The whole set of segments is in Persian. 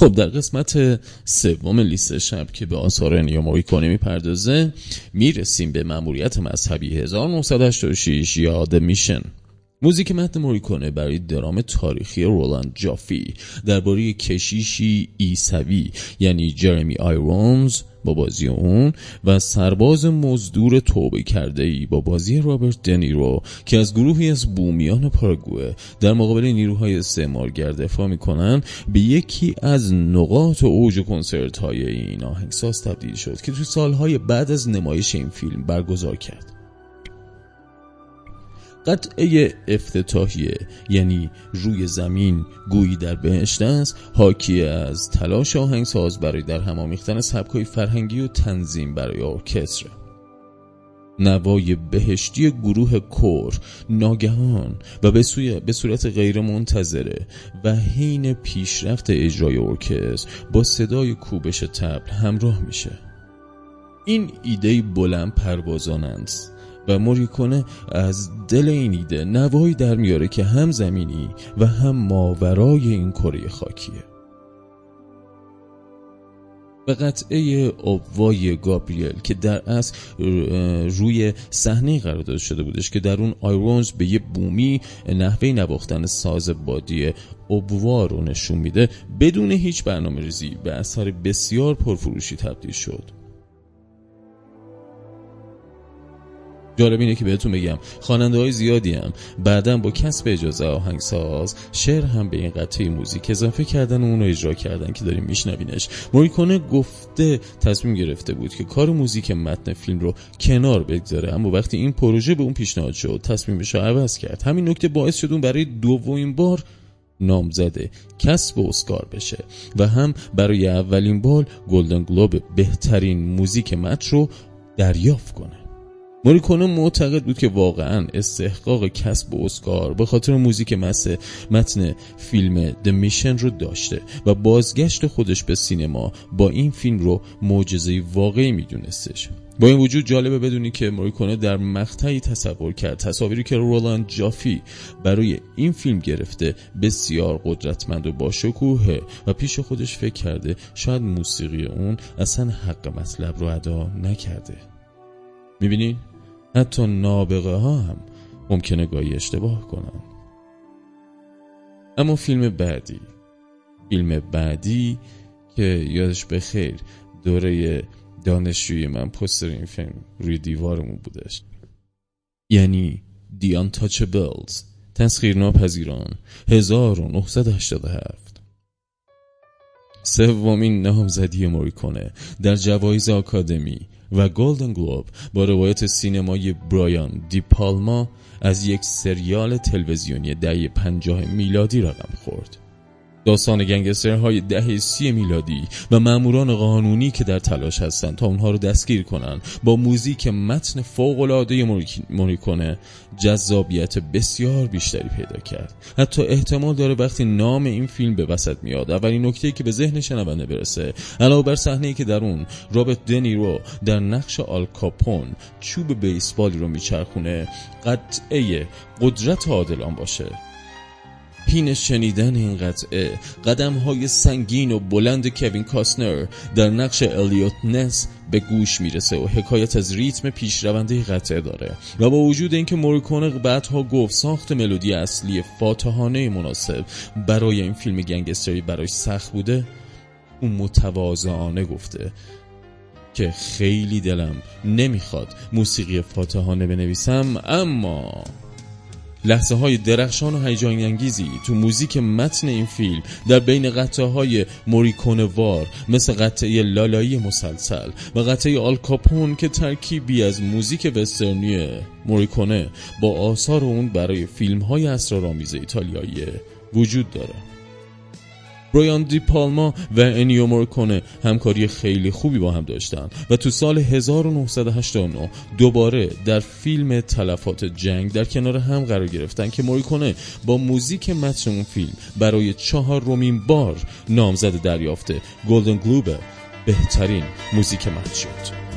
خب در قسمت سوم لیست شب که به آثار نیو کنه می‌پردازه می‌رسیم به مأموریت مذهبی 1986 یا The Mission موزیک متن موریکونه برای درام تاریخی رولاند جافی درباره کشیشی ایسوی یعنی جرمی آیرونز با بازی اون و سرباز مزدور توبه کرده ای با بازی رابرت دنیرو که از گروهی از بومیان پاراگوه در مقابل نیروهای استعمارگر دفاع می‌کنن به یکی از نقاط اوج کنسرت های این آهنگساز تبدیل شد که تو سالهای بعد از نمایش این فیلم برگزار کرد. قطعه افتتاحیه. یعنی روی زمین گویی در بهشت است حاکی از تلاش آهنگساز برای در هم آمیختن سبکای فرهنگی و تنظیم برای ارکستر. نوای بهشتی گروه کور ناگهان و به, سوی به صورت غیر منتظره و حین پیشرفت اجرای ارکستر با صدای کوبش تبل همراه میشه. این ایده بلند پروازانند و موریکونه از دل این ایده نوایی در میاره که هم زمینی و هم ماورای این کره خاکیه. و قطعه obوای گابریل که در از روی صحنه قرار داده شده بودش که در اون آیرونز به یه بومی نحوه نواختن ساز بادی اوبوا رو نشون میده بدون هیچ برنامه ریزی به اثر بسیار پرفروشی تبدیل شد. جالب اینه که بهتون بگم خواننده های زیادی هم بعدا با کسب اجازه آهنگساز شعر هم به این قطعه موزیک اضافه کردن و اونو اجرا کردن که داریم میشنوینش. موریکونه گفته تصمیم گرفته بود که کار موزیک متن فیلم رو کنار بگذاره. اما وقتی این پروژه به اون پیشنهاد شد تصمیمش رو عوض کرد. همین نکته باعث شد اون برای دومین بار نامزده کسب اسکار بشه و هم برای اولین بار گلدن گلوب بهترین موزیک متن رو دریافت کنه. موریکونه معتقد بود که واقعا استحقاق کسب اسکار به خاطر موزیک متن فیلم The Mission رو داشته و بازگشت خودش به سینما با این فیلم رو معجزه واقعی میدونستش. با این وجود جالبه بدونی که موریکونه در مقطعی تصور کرد. تصاویری که رولاند جافی برای این فیلم گرفته بسیار قدرتمند و با شکوهه و پیش خودش فکر کرده شاید موسیقی اون اصلا حق مطلب رو ادا نکرده. می‌بینی؟ حتی نابغه ها هم ممکنه گاهی اشتباه کنن. اما فیلم بعدی فیلم بعدی که یادش به خیر دوره دانشجوی من پستر این فیلم روی دیوارمون بودش. یعنی The Untouchables تسخیر ناپذیران 1987 سومین نامزدی موریکونه در جوایز آکادمی و گلدن گلوب با روایت سینمای برایان دی پالما از یک سریال تلویزیونی دهه پنجاه میلادی رقم خورد. داستان گنگسترهای دهه سی میلادی و ماموران قانونی که در تلاش هستند تا اونها رو دستگیر کنن با موزیک متن فوق‌العاده موریکونه جذابیت بسیار بیشتری پیدا کرد. حتی احتمال داره وقتی نام این فیلم به وسط میاد اولین نکته که به ذهن شنونده برسه علاوه بر صحنه‌ای که در اون رابرت دنیرو در نقش آلکاپون چوب بیسبالی رو میچرخونه قطعه قدرت عادلان باشه. حین شنیدن این قطعه قدم های سنگین و بلند کوین کاسنر در نقش الیوت نس به گوش می‌رسه و حکایت از ریتم پیشرونده قطعه داره و با وجود اینکه موریکونه بعدها گفت ساخت ملودی اصلی فاتحانه مناسب برای این فیلم گنگستری برای سخت بوده اون متواضعانه گفته که خیلی دلم نمی‌خواد موسیقی فاتحانه بنویسم اما لحظه های درخشان و هیجان انگیزی تو موزیک متن این فیلم در بین قطعه های موریکونه‌وار مثل قطعه لالایی مسلسل و قطعه آلکاپون که ترکیبی از موزیک وسترنی موریکونه با آثار اون برای فیلم های اسرارآمیز ایتالیایی وجود داره. برایان دی پالما و انیو موریکونه همکاری خیلی خوبی با هم داشتن و تو سال 1989 دوباره در فیلم تلفات جنگ در کنار هم قرار گرفتن که موریکونه با موزیک متن اون فیلم برای چهار رومین بار نامزد دریافته. گلدن گلوب بهترین موزیک متن شد.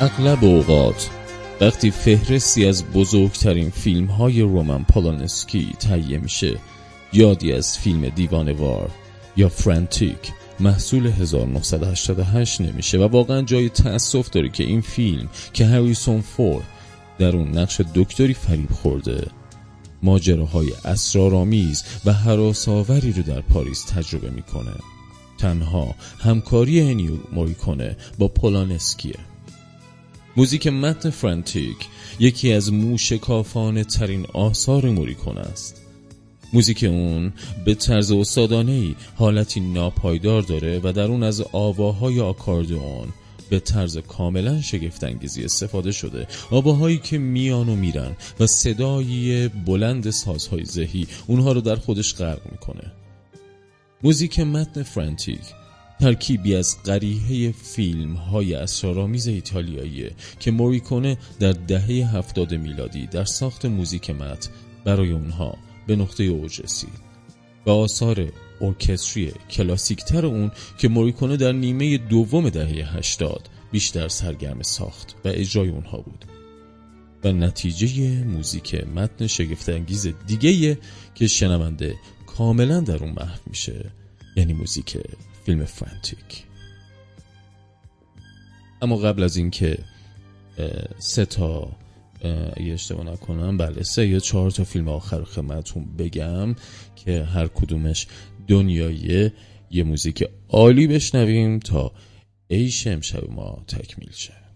اغلب اوقات وقتی فهرستی از بزرگترین فیلم های رومن پولانسکی تهیه میشه یادی از فیلم دیوانوار یا فرانتیک محصول 1988 نمیشه و واقعا جای تأسف داره که این فیلم که هریسون فور در اون نقش دکتری فریب خورده ماجراهای اسرارآمیز و حراسآوری رو در پاریس تجربه می‌کنه. تنها همکاری انیو موریکونه با پولانسکیه. موزیک متن فرانتیک یکی از موشکافانه ترین آثار موریکونه است. موزیک اون به طرز استادانه ای حالتی ناپایدار داره و در اون از آواهای آکاردئون به طرز کاملا شگفتانگیزی استفاده شده. آواهایی که میان و میرن و صدایی بلند سازهای ذهی اونها رو در خودش غرق می‌کنه. موزیک متن فرانتیک ترکیبی از قریحه فیلم های اسرارآمیز ایتالیاییه که موریکونه در دهه هفتاد میلادی در ساخت موزیک متن برای اونها به نقطه اوج رسید. و آثار ارکستری کلاسیکتر اون که موریکونه در نیمه دوم دهه هشتاد بیشتر سرگرم ساخت و اجرای اونها بود. و نتیجه موزیک متن شگفتانگیز دیگه که شنونده کاملا در اون محو میشه یعنی موزیک فیلم فرانتیک. اما قبل از اینکه سه تا اگه اشتباه نکنم بله سه یا چهار تا فیلم آخر خدمتتون بگم که هر کدومش دنیای یه موزیک عالی بشنویم تا عیش امشب ما تکمیل شه.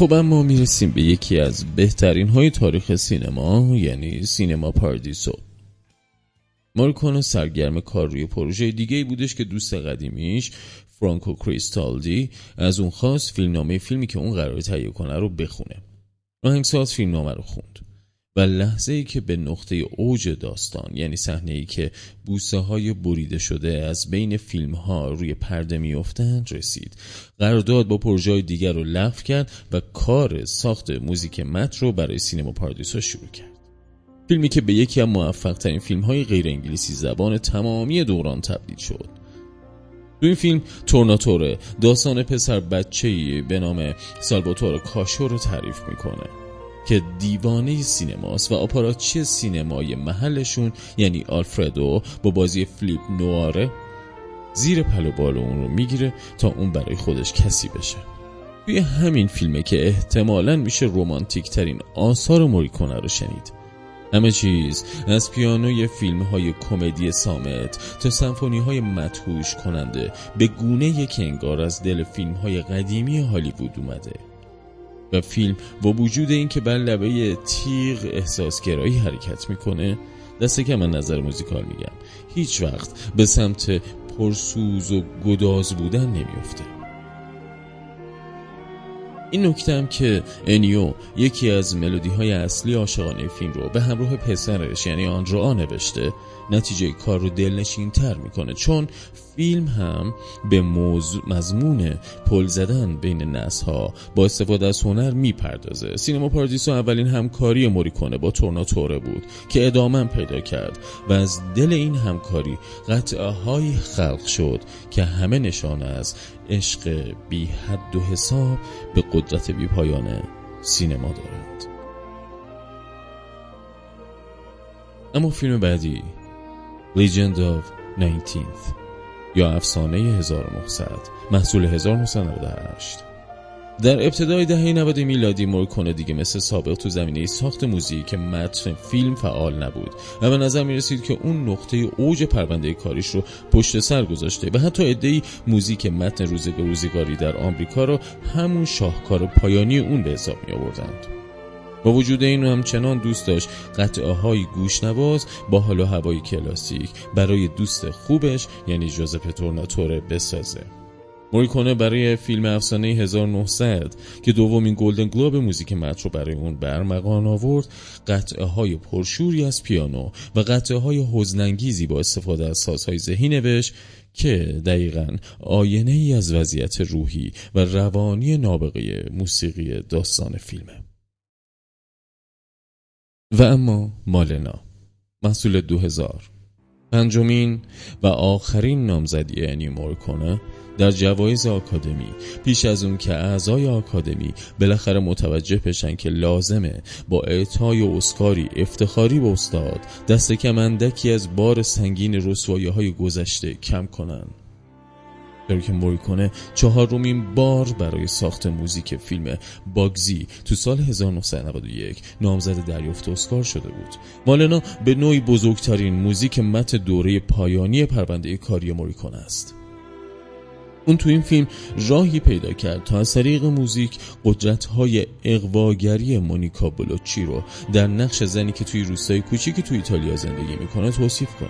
خب اما می‌رسیم به یکی از بهترین های تاریخ سینما یعنی سینما پاردیسو مارکونو سرگرم کار روی پروژه دیگه ای بودش که دوست قدیمیش فرانکو کریستالدی از اون خواست فیلمنامه فیلمی که اون قرار تهیه کنه رو بخونه. آهنگساز فیلمنامه رو خوند. و لحظه ای که به نقطه اوج داستان یعنی صحنه ای که بوسه های بریده شده از بین فیلم ها روی پرده میافتند رسید. قرارداد با پروژه دیگر رو لغو کرد و کار ساخت موزیک مت رو برای سینما پاردیسا شروع کرد. فیلمی که به یکی از موفق ترین فیلم های غیر انگلیسی زبان تمامی دوران تبدیل شد. تو این فیلم تورناتوره داستان پسر بچه‌ای به نام سالواتور کاشو رو تعریف می‌کنه. که دیوانه سینماست و آپاراتچی سینمای محلشون یعنی آلفردو با بازی فلیپ نواره زیر پلو بال اون رو می‌گیره تا اون برای خودش کسی بشه. توی همین فیلمه که احتمالا میشه رومانتیک ترین آثار موریکونه رو شنید. همه چیز از پیانوی فیلم های کمدی سامت تا سمفونی های مدهوش کننده به گونه یک انگار از دل فیلم های قدیمی هالیوود اومده. و فیلم با وجود اینکه بر لبه تیغ احساسگرایی حرکت می‌کنه دست که من نظر موزیکال میگم. هیچ وقت به سمت پرسوز و گداز بودن نمیفته این نکته هم که انیو یکی از ملودی های اصلی عاشقانه فیلم رو به همراه پسرش یعنی آندرا نوشته نتیجه کار رو دلنشین تر می‌کنه. چون فیلم هم به موضوع مضمون پل زدن بین نسل ها با استفاده از هنر می‌پردازه. سینما پاردیسو اولین همکاری موریکونه با تورناتوره بود که ادامه پیدا کرد و از دل این همکاری قطعه های خلق شد که همه نشانه از عشق بی حد و حساب به قدرت بی پایان سینما دارند. اما فیلم بعدی Legend of 19th یا افسانه 1900 محصول 1998 در ابتدای دهه 90 میلادی مورکونه دیگه مثل سابق تو زمینه ساخت موزیک متن فیلم فعال نبود و به نظر می رسید که اون نقطه اوج پرونده کاریش رو پشت سر گذاشته و حتی ادهی موزیک متن روزگار روزگاری در آمریکا رو همون شاهکار پایانی اون به حساب می آوردند. با وجود این همچنان دوست داشت. قطعه های گوشنواز با حال و هوای کلاسیک برای دوست خوبش یعنی جوزپ تورناتوره بسازه. موریکونه برای فیلم افسانه 1900 که دومین گلدن گلوب موزیک متن رو برای اون برمغان آورد قطعه های پرشوری از پیانو و قطعه های حزننگیزی با استفاده از سازهای ذهی نوشت که دقیقا آینه ای از وضعیت روحی و روانی نابغه موسیقی داستان فیلمه. و اما مالنا. محصول 2000 پنجمین و آخرین نامزدی انی مورکونه در جوایز آکادمی. پیش از اون که اعضای آکادمی بالاخره متوجه بشن که لازمه با اعطای اسکاری افتخاری به استاد دست کمندکی از بار سنگین رسوایی های گذشته کم کنن. موریکونه چهارمین بار برای ساخت موزیک فیلم باگزی تو سال 1991 نامزد دریافت اسکار شده بود. مالنا به نوعی بزرگترین موزیک مت دوره پایانی پرونده کاری موریکونه است. اون تو این فیلم راهی پیدا کرد تا از طریق موزیک قدرت های اقواگری مونیکا بلوچی رو در نقش زنی که توی روستای کوچیکی توی ایتالیا زندگی می‌کنه توصیف کنه.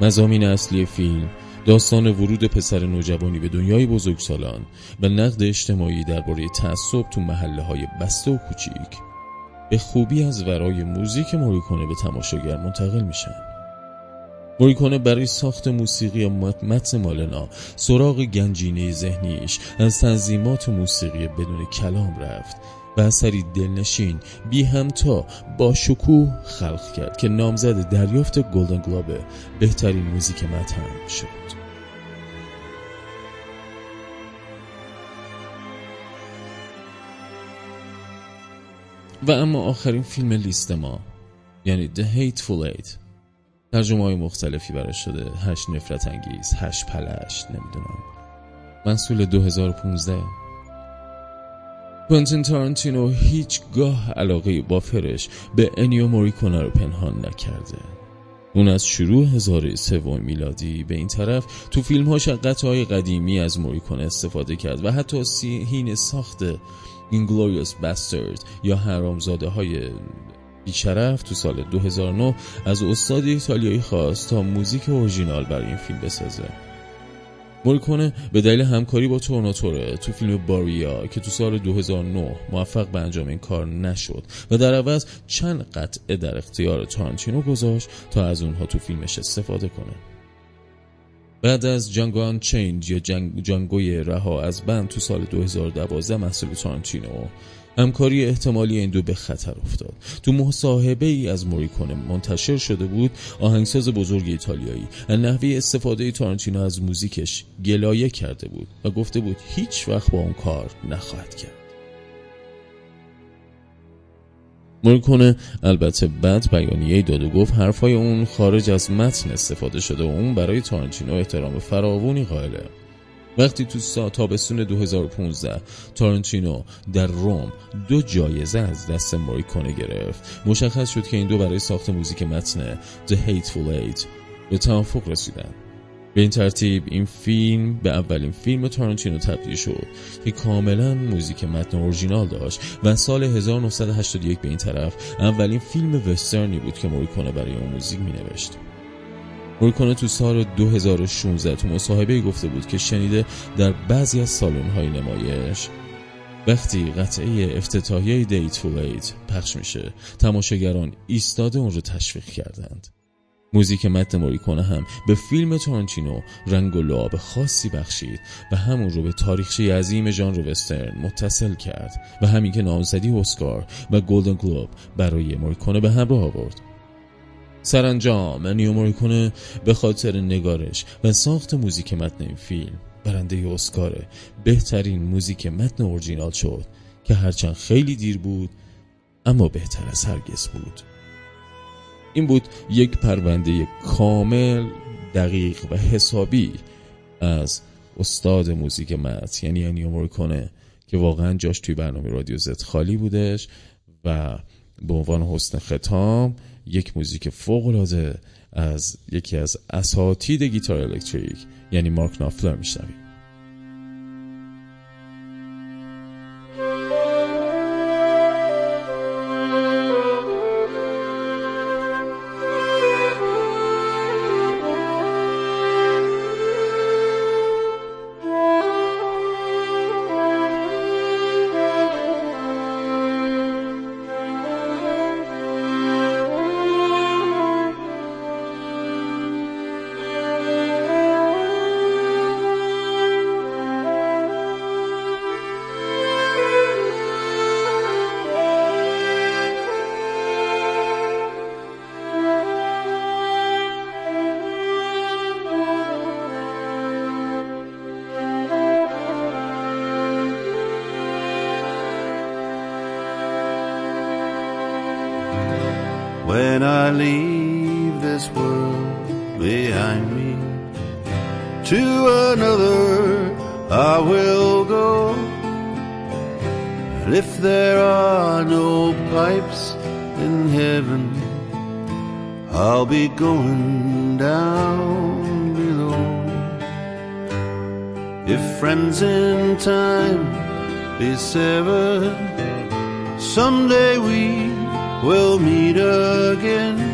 مزامین اصلی فیلم داستان ورود پسر نوجوانی به دنیای بزرگسالان و نقد اجتماعی درباره تعصب تو محله های بسته و کوچیک. به خوبی از ورای موزیک موریکونه به تماشاگر منتقل میشن. موریکونه برای ساخت موسیقی متن مالنا سراغ گنجینه ذهنیش از تنظیمات موسیقی بدون کلام رفت. و اثری دلنشین. بی همتا با شکوه خلق کرد که نامزد دریافت گلدن گلوب بهترین موزیک متن شد. و اما آخرین فیلم لیست ما یعنی The Hateful Eight. ترجمه های مختلفی براش شده. هشت نفرت انگیز هشت پلشت نمی‌دونم. منصول 2015 کوانتین تارانتینو هیچگاه علاقه با فرش به انیو موریکونا رو پنهان نکرده. اون از شروع هزار سوم میلادی به این طرف تو فیلم ها های قدیمی از موریکون استفاده کرد و حتی سیهین ساخت Inglorious Bastard یا حرامزاده های بیشرف تو سال 2009 از استاد ایتالیایی خواست تا موزیک اورژینال برای این فیلم بسازه. موریکونه به دلیل همکاری با تورناتوره تو فیلم باریا که تو سال 2009 موفق به انجام این کار نشد و در عوض چند قطعه در اختیار تارانتینو گذاشت تا از اونها تو فیلمش استفاده کنه. بعد از Django Unchained یا جنگ جانگوی رها از بند تو سال 2012 محصول تارانتینو همکاری احتمالی این دو به خطر افتاد. تو مصاحبه ای از موریکونه منتشر شده بود آهنگساز بزرگ ایتالیایی. از نحوه استفاده تارانتینو از موزیکش گلایه کرده بود و گفته بود هیچ وقت با اون کار نخواهد کرد. موریکونه البته بعد بیانیه داد و گفت حرفای اون خارج از متن استفاده شده و اون برای تارانتینو احترام فراوانی قائله. وقتی تو سا تابستون 2015 تارنتینو در روم دو جایزه از دست موریکونه گرفت. مشخص شد که این دو برای ساخت موزیک متن The Hateful Eight به توافق رسیدن. به این ترتیب این فیلم به اولین فیلم تارنتینو تبدیل شد که کاملا موزیک متن اورجینال داشت و سال 1981 به این طرف اولین فیلم وسترنی بود که موریکونه برای اون موزیک می نوشت مورکونه تو سال 2016 تو مصاحبه گفته بود که شنیده در بعضی از سالن های نمایش وقتی قطعه افتتاحیه دیت فولیت پخش میشه تماشاگران ایستاده اون رو تشویق کردند. موزیک متن موریکونه هم به فیلم تارانتینو رنگ و لعاب خاصی بخشید و همون رو به تاریخچه عظیم ژانر وسترن متصل کرد و همین که نامزدی اسکار و گلدن گلوب برای موریکونه به همراه آورد. سرانجام انیو موریکونه به خاطر نگارش و ساخت موزیک متن این فیلم. برنده اسکار بهترین موزیک متن اورجینال شد که هرچند خیلی دیر بود اما بهتر از هرگز بود. این بود یک پرونده کامل دقیق و حسابی از استاد موزیک متن یعنی انیو موریکونه که واقعا جاش توی برنامه رادیو زد خالی بودش و به عنوان حسن ختام یک موزیک فوق از یکی از اساتید گیتار الکتریک یعنی مارک نافلر میشنویم. World behind me, to another I will go. And if there are no pipes in heaven, I'll be going down below. If friends in time be severed, someday we we'll meet again.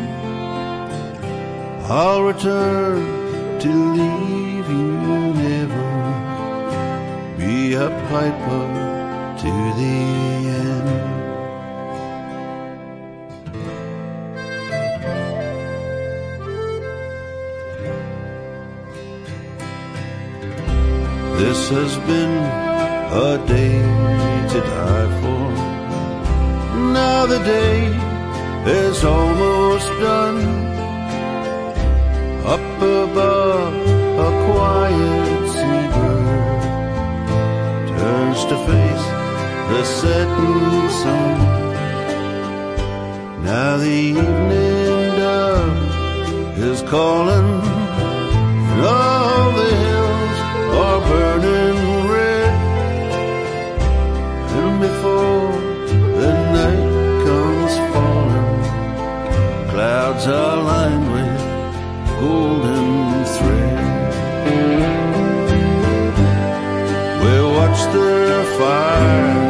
I'll return to leave you never. Be a piper to the end. This has been a day to die for now the day is almost done. Above, a quiet seabird turns to face the setting sun. Now the evening dove is calling, and all the hills are burning red. And before the night comes falling, clouds are with golden thread. We'll watch the fires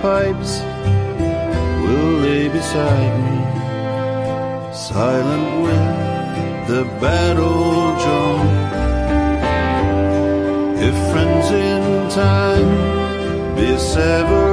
Pipes will lay beside me, silent with the battle drum. If friends in time be severed,